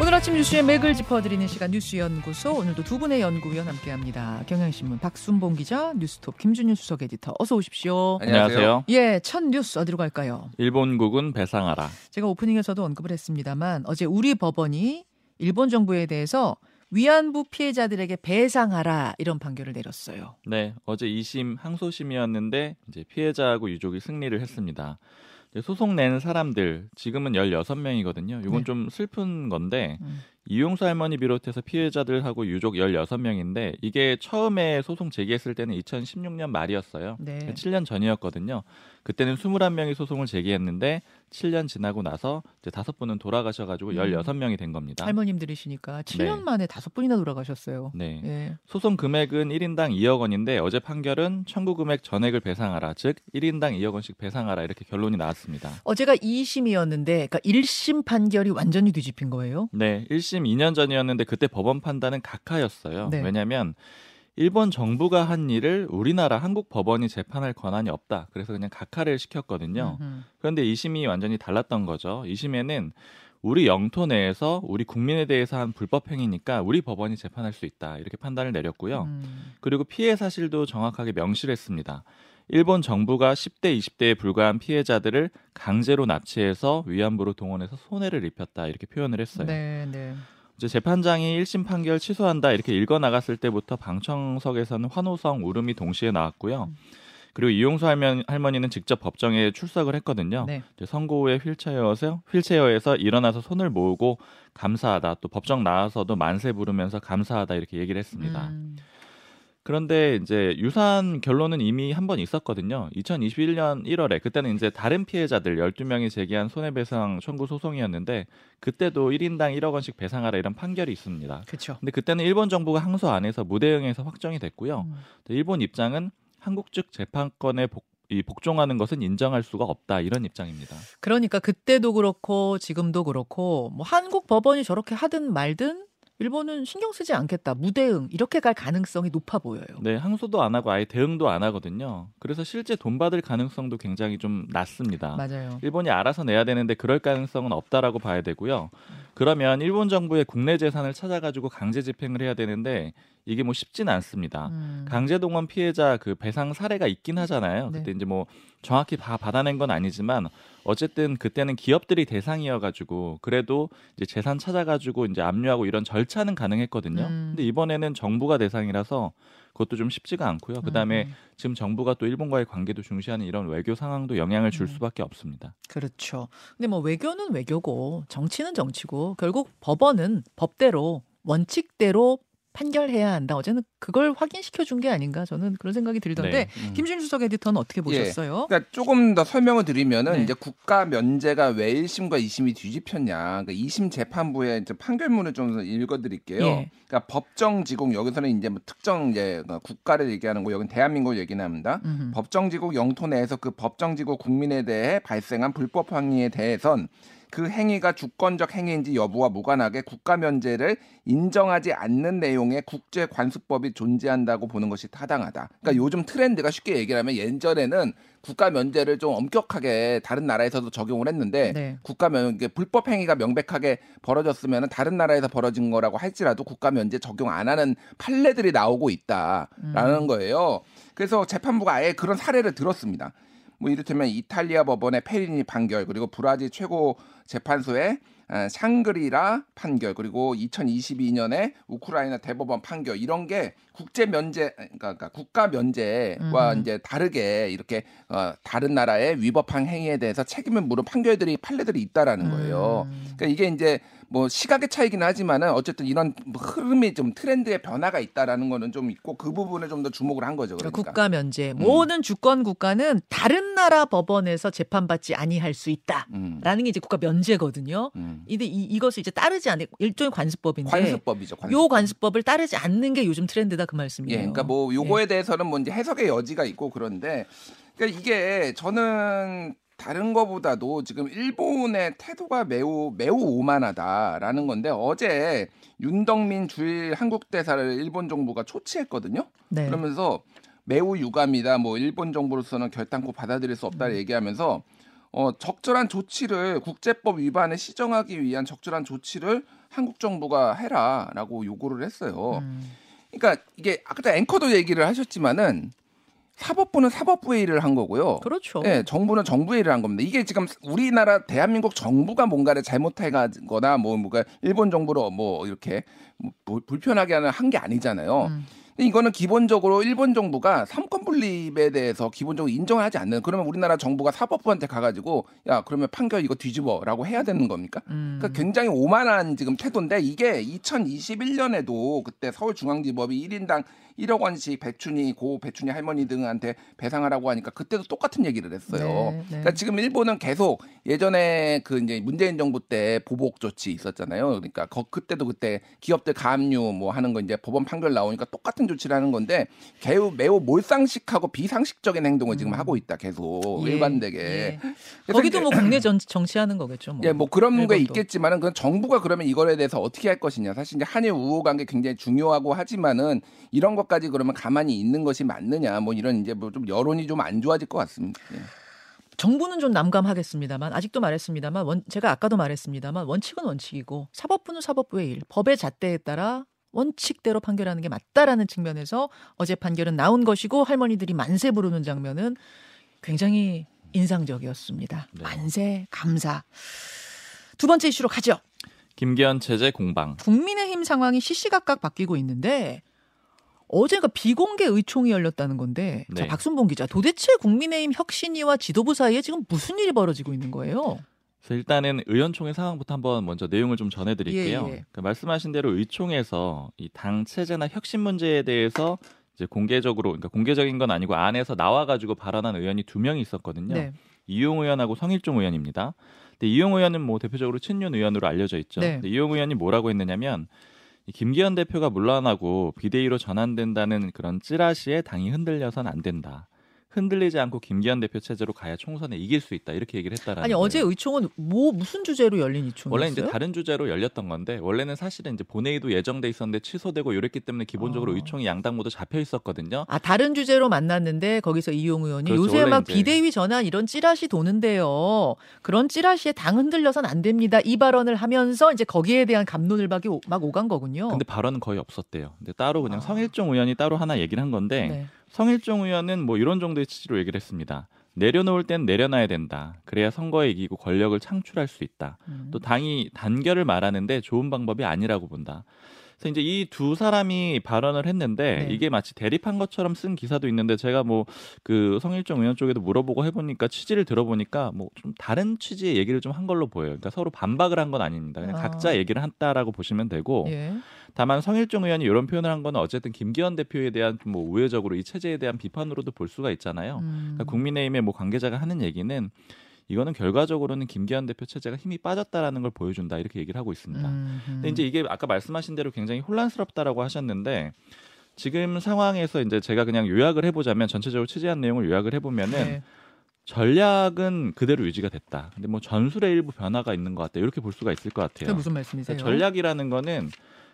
오늘 아침 뉴스의 맥을 짚어드리는 시간 뉴스연구소 오늘도 두 분의 연구위원 함께합니다. 경향신문 박순봉 기자, 뉴스톱 김준일 수석 에디터 어서 오십시오. 안녕하세요. 예, 첫 뉴스 어디로 갈까요? 일본국은 배상하라. 제가 오프닝에서도 언급을 했습니다만 어제 우리 법원이 일본 정부에 대해서 위안부 피해자들에게 배상하라 이런 판결을 내렸어요. 네, 어제 2심 항소심이었는데 이제 피해자하고 유족이 승리를 했습니다. 소송 낸 사람들 지금은 16명이거든요. 이건 네. 좀 슬픈 건데 음. 이용수 할머니 비롯해서 피해자들하고 유족 16명인데 이게 처음에 소송 제기했을 때는 2016년 말이었어요. 네. 7년 전이었거든요. 그때는 21명이 소송을 제기했는데 7년 지나고 나서 이제 다섯 분은 돌아가셔 가지고 음. 16명이 된 겁니다. 할머님들이시니까 7년 네. 만에 다섯 분이나 돌아가셨어요. 네. 네. 소송 금액은 1인당 2억 원인데 어제 판결은 청구 금액 전액을 배상하라, 즉 1인당 2억 원씩 배상하라 이렇게 결론이 나왔습니다. 어제가 2심이었는데, 그러니까 1심 판결이 완전히 뒤집힌 거예요? 네, 1심 2년 전이었는데 그때 법원 판단은 각하였어요. 네. 왜냐하면 일본 정부가 한 일을 우리나라 한국 법원이 재판할 권한이 없다. 그래서 그냥 각하를 시켰거든요. 음흠. 그런데 2심이 완전히 달랐던 거죠. 2심에는 우리 영토 내에서 우리 국민에 대해서 한 불법 행위니까 우리 법원이 재판할 수 있다. 이렇게 판단을 내렸고요. 음. 그리고 피해 사실도 정확하게 명시를 했습니다. 일본 정부가 10대, 20대에 불과한 피해자들을 강제로 납치해서 위안부로 동원해서 손해를 입혔다. 이렇게 표현을 했어요. 네, 네. 이제 재판장이 1심 판결 취소한다 이렇게 읽어 나갔을 때부터 방청석에서는 환호성 울음이 동시에 나왔고요. 그리고 이용수 할머니는 직접 법정에 출석을 했거든요. 네. 선고 후에 휠체어에서 휠체어에서 일어나서 손을 모으고 감사하다. 또 법정 나와서도 만세 부르면서 감사하다 이렇게 얘기를 했습니다. 음. 그런데 이제 유사한 결론은 이미 한 번 있었거든요. 2021년 1월에 그때는 이제 다른 피해자들 12명이 제기한 손해배상 청구 소송이었는데 그때도 1인당 1억 원씩 배상하라 이런 판결이 있습니다. 그렇죠. 근데 그때는 일본 정부가 항소 안 해서 무대응해서 확정이 됐고요. 음. 일본 입장은 한국 측 재판권에 복, 이 복종하는 것은 인정할 수가 없다 이런 입장입니다. 그러니까 그때도 그렇고 지금도 그렇고 뭐 한국 법원이 저렇게 하든 말든 일본은 신경 쓰지 않겠다. 무대응 이렇게 갈 가능성이 높아 보여요. 네, 항소도 안 하고 아예 대응도 안 하거든요. 그래서 실제 돈 받을 가능성도 굉장히 좀 낮습니다. 맞아요. 일본이 알아서 내야 되는데 그럴 가능성은 없다라고 봐야 되고요. 그러면 일본 정부의 국내 재산을 찾아가지고 강제 집행을 해야 되는데 이게 뭐 쉽지는 않습니다. 음. 강제 동원 피해자 그 배상 사례가 있긴 하잖아요. 네. 그때 이제 뭐 정확히 다 받아낸 건 아니지만 어쨌든 그때는 기업들이 대상이어가지고 그래도 이제 재산 찾아가지고 이제 압류하고 이런 절차는 가능했거든요. 음. 근데 이번에는 정부가 대상이라서 그것도 좀 쉽지가 않고요. 그다음에 음. 지금 정부가 또 일본과의 관계도 중시하는 이런 외교 상황도 영향을 줄 음. 수밖에 없습니다. 그렇죠. 근데 뭐 외교는 외교고 정치는 정치고 결국 법원은 법대로 원칙대로 판결해야 한다. 어제는 그걸 확인시켜 준 게 아닌가 저는 그런 생각이 들던데 네. 음. 김준 수석 에디터는 어떻게 예. 보셨어요? 예. 그러니까 조금 더 설명을 드리면은 네. 이제 국가 면제가 왜 1심과 2심이 뒤집혔냐. 그러니까 2심 재판부의 이제 판결문을 좀 읽어 드릴게요. 예. 그러니까 법정 지국 여기서는 이제 뭐 특정 이제 그러니까 국가를 얘기하는 거 여기는 대한민국을 얘기는 합니다. 음흠. 법정 지국 영토 내에서 그 법정 지국 국민에 대해 발생한 불법 행위에 대해선 그 행위가 주권적 행위인지 여부와 무관하게 국가 면제를 인정하지 않는 내용의 국제 관습법이 존재한다고 보는 것이 타당하다. 그러니까 요즘 트렌드가 쉽게 얘기하면 예전에는 국가 면제를 좀 엄격하게 다른 나라에서도 적용을 했는데 네. 국가 면 불법 행위가 명백하게 벌어졌으면 다른 나라에서 벌어진 거라고 할지라도 국가 면제 적용 안 하는 판례들이 나오고 있다라는 음. 거예요. 그래서 재판부가 아예 그런 사례를 들었습니다. 뭐 이를테면 이탈리아 법원의 페리니 판결 그리고 브라질 최고 재판소의 샹그리라 판결 그리고 2022년에 우크라이나 대법원 판결 이런 게 국제 면제 그러니까, 그러니까 국가 면제와 음. 이제 다르게 이렇게 어, 다른 나라의 위법한 행위에 대해서 책임을 물은 판결들이 판례들이 있다라는 거예요. 음. 그러니까 이게 이제 뭐 시각의 차이긴 하지만은 어쨌든 이런 흐름이 좀 트렌드의 변화가 있다라는 거는 좀 있고 그 부분에 좀 더 주목을 한 거죠. 그러니까. 국가 면제 음. 모든 주권 국가는 다른 나라 법원에서 재판받지 아니할 수 있다라는 음. 게 이제 국가 면제거든요. 음. 근데 이, 이것을 이제 따르지 않는 일종의 관습법인데 관습법이죠. 관습법. 요 관습법을 따르지 않는 게 요즘 트렌드다 그 말씀이에요. 예, 그러니까 뭐 요거에 예. 대해서는 뭐 이제 해석의 여지가 있고 그런데 그러니까 이게 저는 다른 거보다도 지금 일본의 태도가 매우 매우 오만하다라는 건데 어제 윤덕민 주일 한국 대사를 일본 정부가 초치했거든요. 네. 그러면서 매우 유감이다. 뭐 일본 정부로서는 결단코 받아들일 수 없다를 음. 얘기하면서 어, 적절한 조치를 국제법 위반에 시정하기 위한 적절한 조치를 한국 정부가 해라라고 요구를 했어요. 음. 그러니까 이게 아까 앵커도 얘기를 하셨지만은 사법부는 사법부의 일을 한 거고요. 그렇죠. 네, 정부는 정부의 일을 한 겁니다. 이게 지금 우리나라 대한민국 정부가 뭔가를 잘못해가거나 뭐 뭐가 일본 정부로 뭐 이렇게 뭐 불편하게 하는 한 게 아니잖아요. 음. 이거는 기본적으로 일본 정부가 삼권 분립에 대해서 기본적으로 인정을 하지 않는 그러면 우리나라 정부가 사법부한테 가가지고 야 그러면 판결 이거 뒤집어라고 해야 되는 겁니까? 음. 그러니까 굉장히 오만한 지금 태도인데 이게 2021년에도 그때 서울중앙지법이 1인당 1억 원씩 배춘이 고 배춘이 할머니 등한테 배상하라고 하니까 그때도 똑같은 얘기를 했어요. 네, 네. 그러니까 지금 일본은 계속 예전에 그 이제 문재인 정부 때 보복 조치 있었잖아요. 그러니까 거, 그때도 그때 기업들 가압류 뭐 하는 거 이제 법원 판결 나오니까 똑같은 조치를 하는 건데 매우 매우 몰상식하고 비상식적인 행동을 지금 음. 하고 있다. 계속 예, 일반되게. 예. 거기도 뭐 국내 전, 정치하는 거겠죠. 뭐. 예, 뭐 그런 일본도. 게 있겠지만은 그 정부가 그러면 이거에 대해서 어떻게 할 것이냐. 사실 이제 한일 우호 관계 굉장히 중요하고 하지만은 이런 것까지 그러면 가만히 있는 것이 맞느냐 뭐 이런 이제 뭐 좀 여론이 좀 안 좋아질 것 같습니다. 예. 정부는 좀 남감하겠습니다만 아직도 말했습니다만 원, 제가 아까도 말했습니다만 원칙은 원칙이고 사법부는 사법부의 일 법의 잣대에 따라 원칙대로 판결하는 게 맞다라는 측면에서 어제 판결은 나온 것이고 할머니들이 만세 부르는 장면은 굉장히 인상적이었습니다. 네. 만세 감사. 두 번째 이슈로 가죠. 김기현 체제 공방. 국민의힘 상황이 시시각각 바뀌고 있는데 어제가 비공개 의총이 열렸다는 건데 네. 자 박순봉 기자 도대체 국민의힘 혁신위와 지도부 사이에 지금 무슨 일이 벌어지고 있는 거예요? 일단은 의원총회 상황부터 한번 먼저 내용을 좀 전해드릴게요. 예, 예. 그 말씀하신 대로 의총에서 이 당 체제나 혁신 문제에 대해서 이제 공개적으로 그러니까 공개적인 건 아니고 안에서 나와가지고 발언한 의원이 두 명이 있었거든요. 네. 이용 의원하고 성일종 의원입니다. 근데 이용 의원은 뭐 대표적으로 친윤 의원으로 알려져 있죠. 네. 이용 의원이 뭐라고 했느냐면 김기현 대표가 물러나고 비대위로 전환된다는 그런 찌라시에 당이 흔들려선 안 된다. 흔들리지 않고 김기현 대표 체제로 가야 총선에 이길 수 있다 이렇게 얘기를 했다라는 아니 거예요. 어제 의총은 뭐 무슨 주제로 열린 의총이었어요? 원래 이제 다른 주제로 열렸던 건데 원래는 사실은 이제 본회의도 예정돼 있었는데 취소되고 이랬기 때문에 기본적으로 어. 의총이 양당 모두 잡혀 있었거든요. 아 다른 주제로 만났는데 거기서 이용 의원이 그렇죠. 요새 막 비대위 전환 이런 찌라시 도는데요. 그런 찌라시에 당 흔들려선 안 됩니다. 이 발언을 하면서 이제 거기에 대한 감론을 박이 막 오간 거군요. 근데 발언은 거의 없었대요. 근데 따로 그냥 아. 성일종 의원이 따로 하나 얘기를 한 건데. 네. 성일종 의원은 뭐 이런 정도의 취지로 얘기를 했습니다. 내려놓을 땐 내려놔야 된다. 그래야 선거에 이기고 권력을 창출할 수 있다. 음. 또 당이 단결을 말하는데 좋은 방법이 아니라고 본다. 그래서 이제 이 두 사람이 발언을 했는데 네. 이게 마치 대립한 것처럼 쓴 기사도 있는데 제가 뭐 그 성일종 의원 쪽에도 물어보고 해보니까 취지를 들어보니까 뭐 좀 다른 취지의 얘기를 좀 한 걸로 보여요. 그러니까 서로 반박을 한 건 아닙니다. 그냥 아. 각자 얘기를 했다라고 보시면 되고 예. 다만 성일종 의원이 이런 표현을 한 거는 어쨌든 김기현 대표에 대한 뭐 우회적으로 이 체제에 대한 비판으로도 볼 수가 있잖아요. 음. 그러니까 국민의힘의 뭐 관계자가 하는 얘기는 이거는 결과적으로는 김기현 대표 체제가 힘이 빠졌다라는 걸 보여준다 이렇게 얘기를 하고 있습니다. 음 근데 이제 이게 아까 말씀하신 대로 굉장히 혼란스럽다라고 하셨는데 지금 상황에서 이제 제가 그냥 요약을 해보자면 전체적으로 취재한 내용을 요약을 해보면은 네. 전략은 그대로 유지가 됐다. 근데 뭐 전술의 일부 변화가 있는 것 같다. 이렇게 볼 수가 있을 것 같아요. 무슨 말씀이세요? 그러니까 전략이라는 거는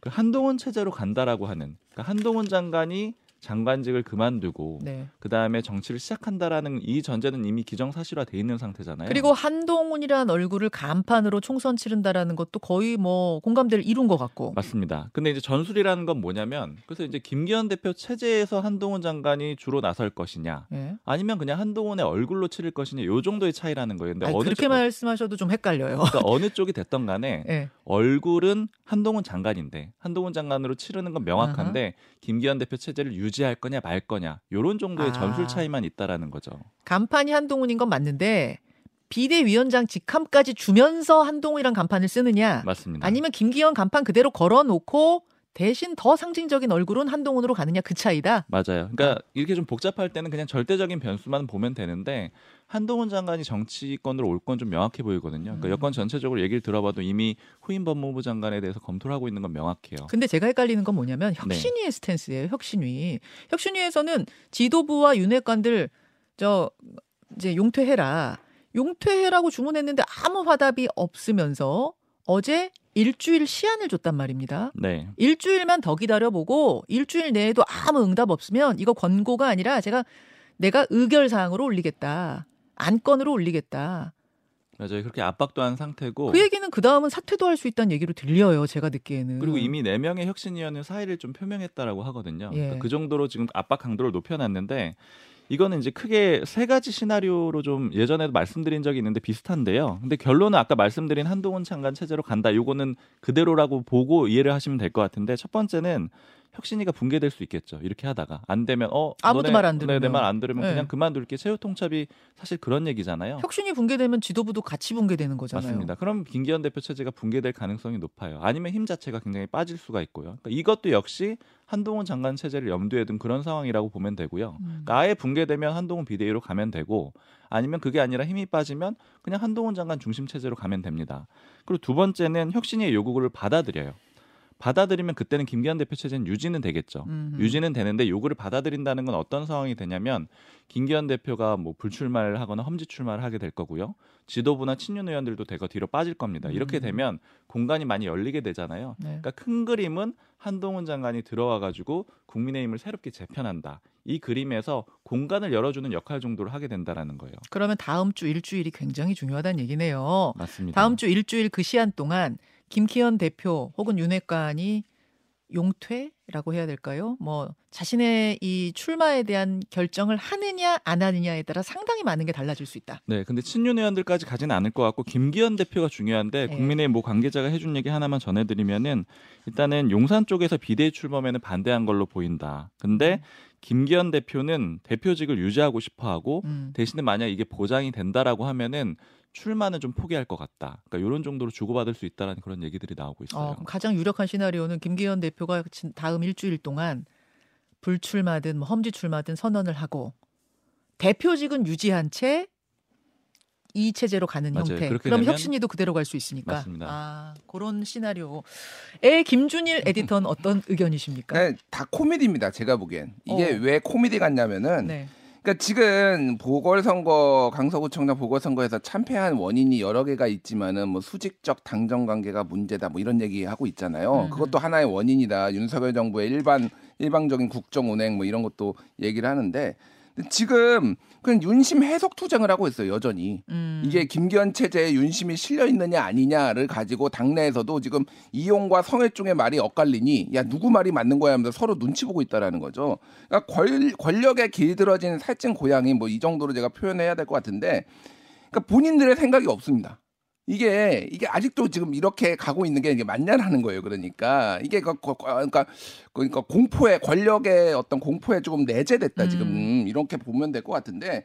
그 한동훈 체제로 간다라고 하는 그러니까 한동훈 장관이 장관직을 그만두고 네. 그 다음에 정치를 시작한다라는 이 전제는 이미 기정사실화돼 있는 상태잖아요. 그리고 한동훈이란 얼굴을 간판으로 총선 치른다라는 것도 거의 뭐 공감대를 이룬 것 같고. 맞습니다. 근데 이제 전술이라는 건 뭐냐면 그래서 이제 김기현 대표 체제에서 한동훈 장관이 주로 나설 것이냐, 네. 아니면 그냥 한동훈의 얼굴로 치를 것이냐, 요 정도의 차이라는 거예요. 근데 아니, 어느 그렇게 쪽, 말씀하셔도 좀 헷갈려요. 그러니까 어느 쪽이 됐던 간에 네. 얼굴은 한동훈 장관인데 한동훈 장관으로 치르는 건 명확한데 아하. 김기현 대표 체제를 유 지할 거냐 말 거냐 요런 정도의 아. 전술 차이만 있다라는 거죠. 간판이 한동훈인 건 맞는데 비대위원장 직함까지 주면서 한동훈이랑 간판을 쓰느냐 맞습니다. 아니면 김기현 간판 그대로 걸어놓고 대신 더 상징적인 얼굴은 한동훈으로 가느냐 그 차이다. 맞아요. 그러니까 아. 이렇게 좀 복잡할 때는 그냥 절대적인 변수만 보면 되는데 한동훈 장관이 정치권으로 올 건 좀 명확해 보이거든요. 그러니까 음. 여권 전체적으로 얘기를 들어봐도 이미 후임 법무부 장관에 대해서 검토를 하고 있는 건 명확해요. 근데 제가 헷갈리는 건 뭐냐면 혁신위의 네. 스탠스예요. 혁신위. 혁신위에서는 지도부와 윤회관들 저 이제 용퇴해라. 용퇴해라고 주문했는데 아무 화답이 없으면서 어제 일주일 시한을 줬단 말입니다. 네. 일주일만 더 기다려보고 일주일 내에도 아무 응답 없으면 이거 권고가 아니라 제가 내가 의결 사항으로 올리겠다. 안건으로 올리겠다. 맞아요. 그렇게 압박도 한 상태고 그 얘기는 그 다음은 사퇴도 할 수 있다는 얘기로 들려요. 제가 듣기에는 그리고 이미 네 명의 혁신위원은 사의를 좀 표명했다라고 하거든요. 예. 그러니까 그 정도로 지금 압박 강도를 높여놨는데 이거는 이제 크게 세 가지 시나리오로 좀 예전에도 말씀드린 적이 있는데 비슷한데요. 근데 결론은 아까 말씀드린 한동훈 장관 체제로 간다. 요거는 그대로라고 보고 이해를 하시면 될 것 같은데 첫 번째는 혁신이가 붕괴될 수 있겠죠. 이렇게 하다가 안 되면 어 아무도 말 안 들으면 내말 안 들으면 네. 그냥 그만둘게. 최후 통첩이 사실 그런 얘기잖아요. 혁신이 붕괴되면 지도부도 같이 붕괴되는 거잖아요. 맞습니다. 그럼 김기현 대표 체제가 붕괴될 가능성이 높아요. 아니면 힘 자체가 굉장히 빠질 수가 있고요. 그러니까 이것도 역시 한동훈 장관 체제를 염두에 둔 그런 상황이라고 보면 되고요. 음. 그러니까 아예 붕괴되면 한동훈 비대위로 가면 되고 아니면 그게 아니라 힘이 빠지면 그냥 한동훈 장관 중심 체제로 가면 됩니다. 그리고 두 번째는 혁신의 요구를 받아들여요. 받아들이면 그때는 김기현 대표 체제는 유지는 되겠죠. 음흠. 유지는 되는데 요구를 받아들인다는 건 어떤 상황이 되냐면 김기현 대표가 뭐 불출마를 하거나 험지 출마를 하게 될 거고요. 지도부나 친윤 의원들도 대거 뒤로 빠질 겁니다. 이렇게 음. 되면 공간이 많이 열리게 되잖아요. 네. 그러니까 큰 그림은 한동훈 장관이 들어와 가지고 국민의힘을 새롭게 재편한다. 이 그림에서 공간을 열어주는 역할 정도를 하게 된다라는 거예요. 그러면 다음 주 일주일이 굉장히 중요하다는 얘기네요. 맞습니다. 다음 주 일주일 그 시한 동안 김기현 대표 혹은 윤핵관이 용퇴라고 해야 될까요? 뭐 자신의 이 출마에 대한 결정을 하느냐 안 하느냐에 따라 상당히 많은 게 달라질 수 있다. 네, 근데 친윤 의원들까지 가지는 않을 것 같고 김기현 대표가 중요한데 네. 국민의힘 뭐 관계자가 해준 얘기 하나만 전해드리면은 일단은 용산 쪽에서 비대위 출범에는 반대한 걸로 보인다. 근데 음. 김기현 대표는 대표직을 유지하고 싶어하고 음. 대신에 만약 이게 보장이 된다라고 하면은 출마는 좀 포기할 것 같다. 그러니까 이런 정도로 주고받을 수 있다라는 그런 얘기들이 나오고 있어요. 어, 가장 유력한 시나리오는 김기현 대표가 다음 일주일 동안 불출마든 뭐 험지 출마든 선언을 하고 대표직은 유지한 채 이 체제로 가는 맞아요. 형태. 그럼 혁신이도 그대로 갈 수 있으니까. 맞습니다. 아, 그런 시나리오에 김준일 에디터는 어떤 의견이십니까? 네, 다 코미디입니다. 제가 보기엔. 이게 어. 왜 코미디 같냐면은 네. 그러니까 지금 보궐선거 강서구청장 보궐선거에서 참패한 원인이 여러 개가 있지만은 뭐 수직적 당정 관계가 문제다 뭐 이런 얘기 하고 있잖아요. 음. 그것도 하나의 원인이다. 윤석열 정부의 일반 일방적인 국정 운행 뭐 이런 것도 얘기를 하는데 지금 그냥 윤심 해석 투쟁을 하고 있어요 여전히 음. 이게 김기현 체제에 윤심이 실려 있느냐 아니냐를 가지고 당내에서도 지금 이용과 성애중의 말이 엇갈리니 야 누구 말이 맞는 거야 하면서 서로 눈치 보고 있다라는 거죠. 그러니까 권, 권력에 길들어진 살찐 고양이 뭐 이 정도로 제가 표현해야 될 것 같은데 그러니까 본인들의 생각이 없습니다. 이게 이게 아직도 지금 이렇게 가고 있는 게 이게 맞냐라는 거예요. 그러니까 이게 그, 그, 그러니까 그러니까 공포의 권력의 어떤 공포에 조금 내재됐다 지금 음. 이렇게 보면 될 것 같은데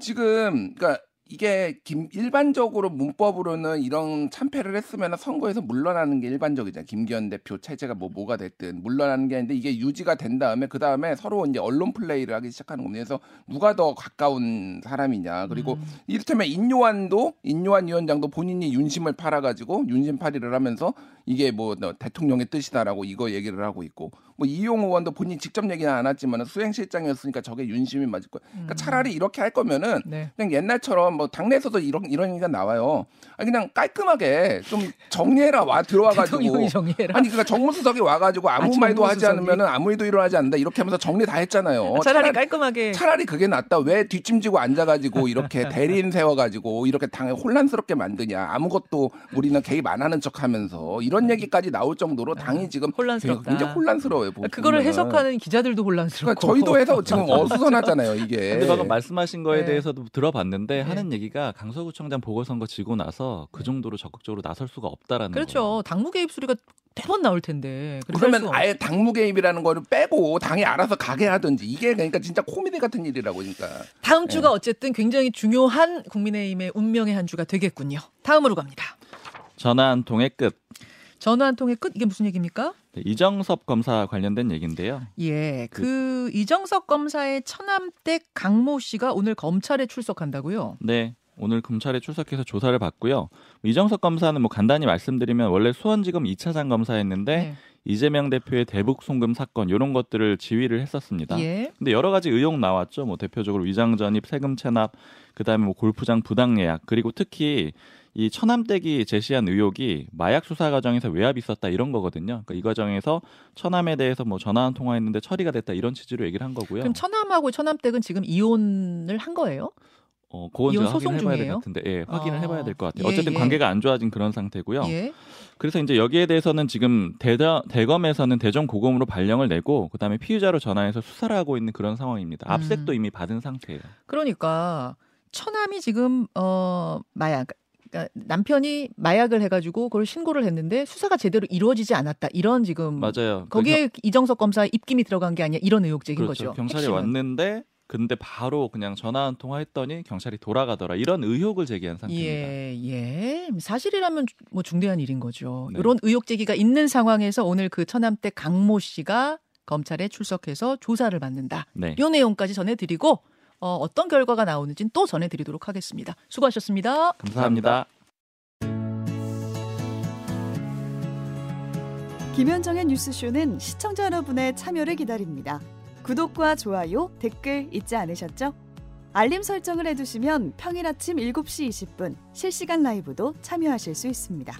지금 그러니까 이게 김, 일반적으로 문법으로는 이런 참패를 했으면 선거에서 물러나는 게 일반적이잖아요. 김기현 대표 체제가 뭐 뭐가 됐든 물러나는 게 아닌데 이게 유지가 된 다음에 그 다음에 서로 이제 언론 플레이를 하기 시작하는 겁니다. 그래서 누가 더 가까운 사람이냐 그리고 음. 이를테면 인요한도 인요한 위원장도 본인이 윤심을 팔아가지고 윤심 팔이를 하면서 이게 뭐 대통령의 뜻이다라고 이거 얘기를 하고 있고 뭐 이용 의원도 본인 직접 얘기는 안 했지만 수행실장이었으니까 저게 윤심이 맞을 거예요. 그러니까 음. 차라리 이렇게 할 거면은 네. 그냥 옛날처럼 뭐 당내에서도 이런 이런 얘기가 나와요. 아니 그냥 깔끔하게 좀 정리해라 와 들어와가지고 정리해라. 아니 그러니까 정무수석이 와가지고 아무 아, 말도 하지 않으면은 아무 일도 일어나지 않는다 이렇게 하면서 정리 다 했잖아요. 아, 차라리, 차라리 깔끔하게 차라리 그게 낫다. 왜 뒷짐지고 앉아가지고 이렇게 대리인 세워가지고 이렇게 당에 혼란스럽게 만드냐. 아무것도 우리는 개입 안 하는 척하면서 이런 얘기까지 나올 정도로 당이 아, 지금 혼란스럽다. 굉장히 혼란스러워요. 거예요. 보면. 그거를 해석하는 기자들도 혼란스럽고. 그러니까 저희도 해서 지금 어수선하잖아요, 이게. 근데 방금 말씀하신 거에 네. 대해서도 들어봤는데 네. 하는 얘기가 강서구청장 보궐선거 지고 나서 그 정도로 적극적으로 나설 수가 없다라는 그렇죠. 거예요. 당무 개입 소리가 대번 나올 텐데. 그러면 아예 당무 개입이라는 거를 빼고 당이 알아서 가게 하든지 이게 그러니까 진짜 코미디 같은 일이라고 그러니까. 다음 네. 주가 어쨌든 굉장히 중요한 국민의힘의 운명의 한 주가 되겠군요. 다음으로 갑니다. 통의 끝. 전화 한 통의 끝 이게 무슨 얘기입니까? 네, 이정섭 검사 관련된 얘기인데요. 예, 그, 그 이정섭 검사의 처남댁 강모 씨가 오늘 검찰에 출석한다고요? 네. 오늘 검찰에 출석해서 조사를 받고요. 이정석 검사는 뭐 간단히 말씀드리면 원래 수원지검 2차장 검사였는데 네. 이재명 대표의 대북 송금 사건 이런 것들을 지휘를 했었습니다. 예. 근데 여러 가지 의혹 나왔죠. 뭐 대표적으로 위장 전입, 세금 체납, 그다음에 뭐 골프장 부당 예약, 그리고 특히 이 처남댁이 제시한 의혹이 마약 수사 과정에서 외압이 있었다 이런 거거든요. 그러니까 이 과정에서 처남에 대해서 뭐 전화 한 통화했는데 처리가 됐다 이런 취지로 얘기를 한 거고요. 그럼 처남하고 처남댁은 지금 이혼을 한 거예요? 어, 그건 제가 확인해봐야 될 것 같은데, 예, 확인을 아, 해봐야 될 것 같아요. 예, 어쨌든 예. 관계가 안 좋아진 그런 상태고요. 예. 그래서 이제 여기에 대해서는 지금 대대, 대검에서는 대전 고검으로 발령을 내고 그 다음에 피의자로 전환해서 수사를 하고 있는 그런 상황입니다. 음. 압색도 음. 이미 받은 상태예요. 그러니까 처남이 지금 어 마약 그러니까 남편이 마약을 해가지고 그걸 신고를 했는데 수사가 제대로 이루어지지 않았다 이런 지금 맞아요. 거기에 그 이정석 검사 입김이 들어간 게 아니야 이런 의혹적인 그렇죠. 거죠. 경찰이 핵심은. 왔는데 근데 바로 그냥 전화 한 통화 했더니 경찰이 돌아가더라 이런 의혹을 제기한 상태입니다. 예, 예. 사실이라면 뭐 중대한 일인 거죠. 네. 이런 의혹 제기가 있는 상황에서 오늘 그 처남댁 강모 씨가 검찰에 출석해서 조사를 받는다. 네. 이 내용까지 전해드리고 어, 어떤 결과가 나오는지는 또 전해드리도록 하겠습니다. 수고하셨습니다. 감사합니다. 김현정의 뉴스쇼는 시청자 여러분의 참여를 기다립니다. 구독과 좋아요, 댓글 잊지 않으셨죠? 알림 설정을 해두시면 평일 아침 7시 20분 실시간 라이브도 참여하실 수 있습니다.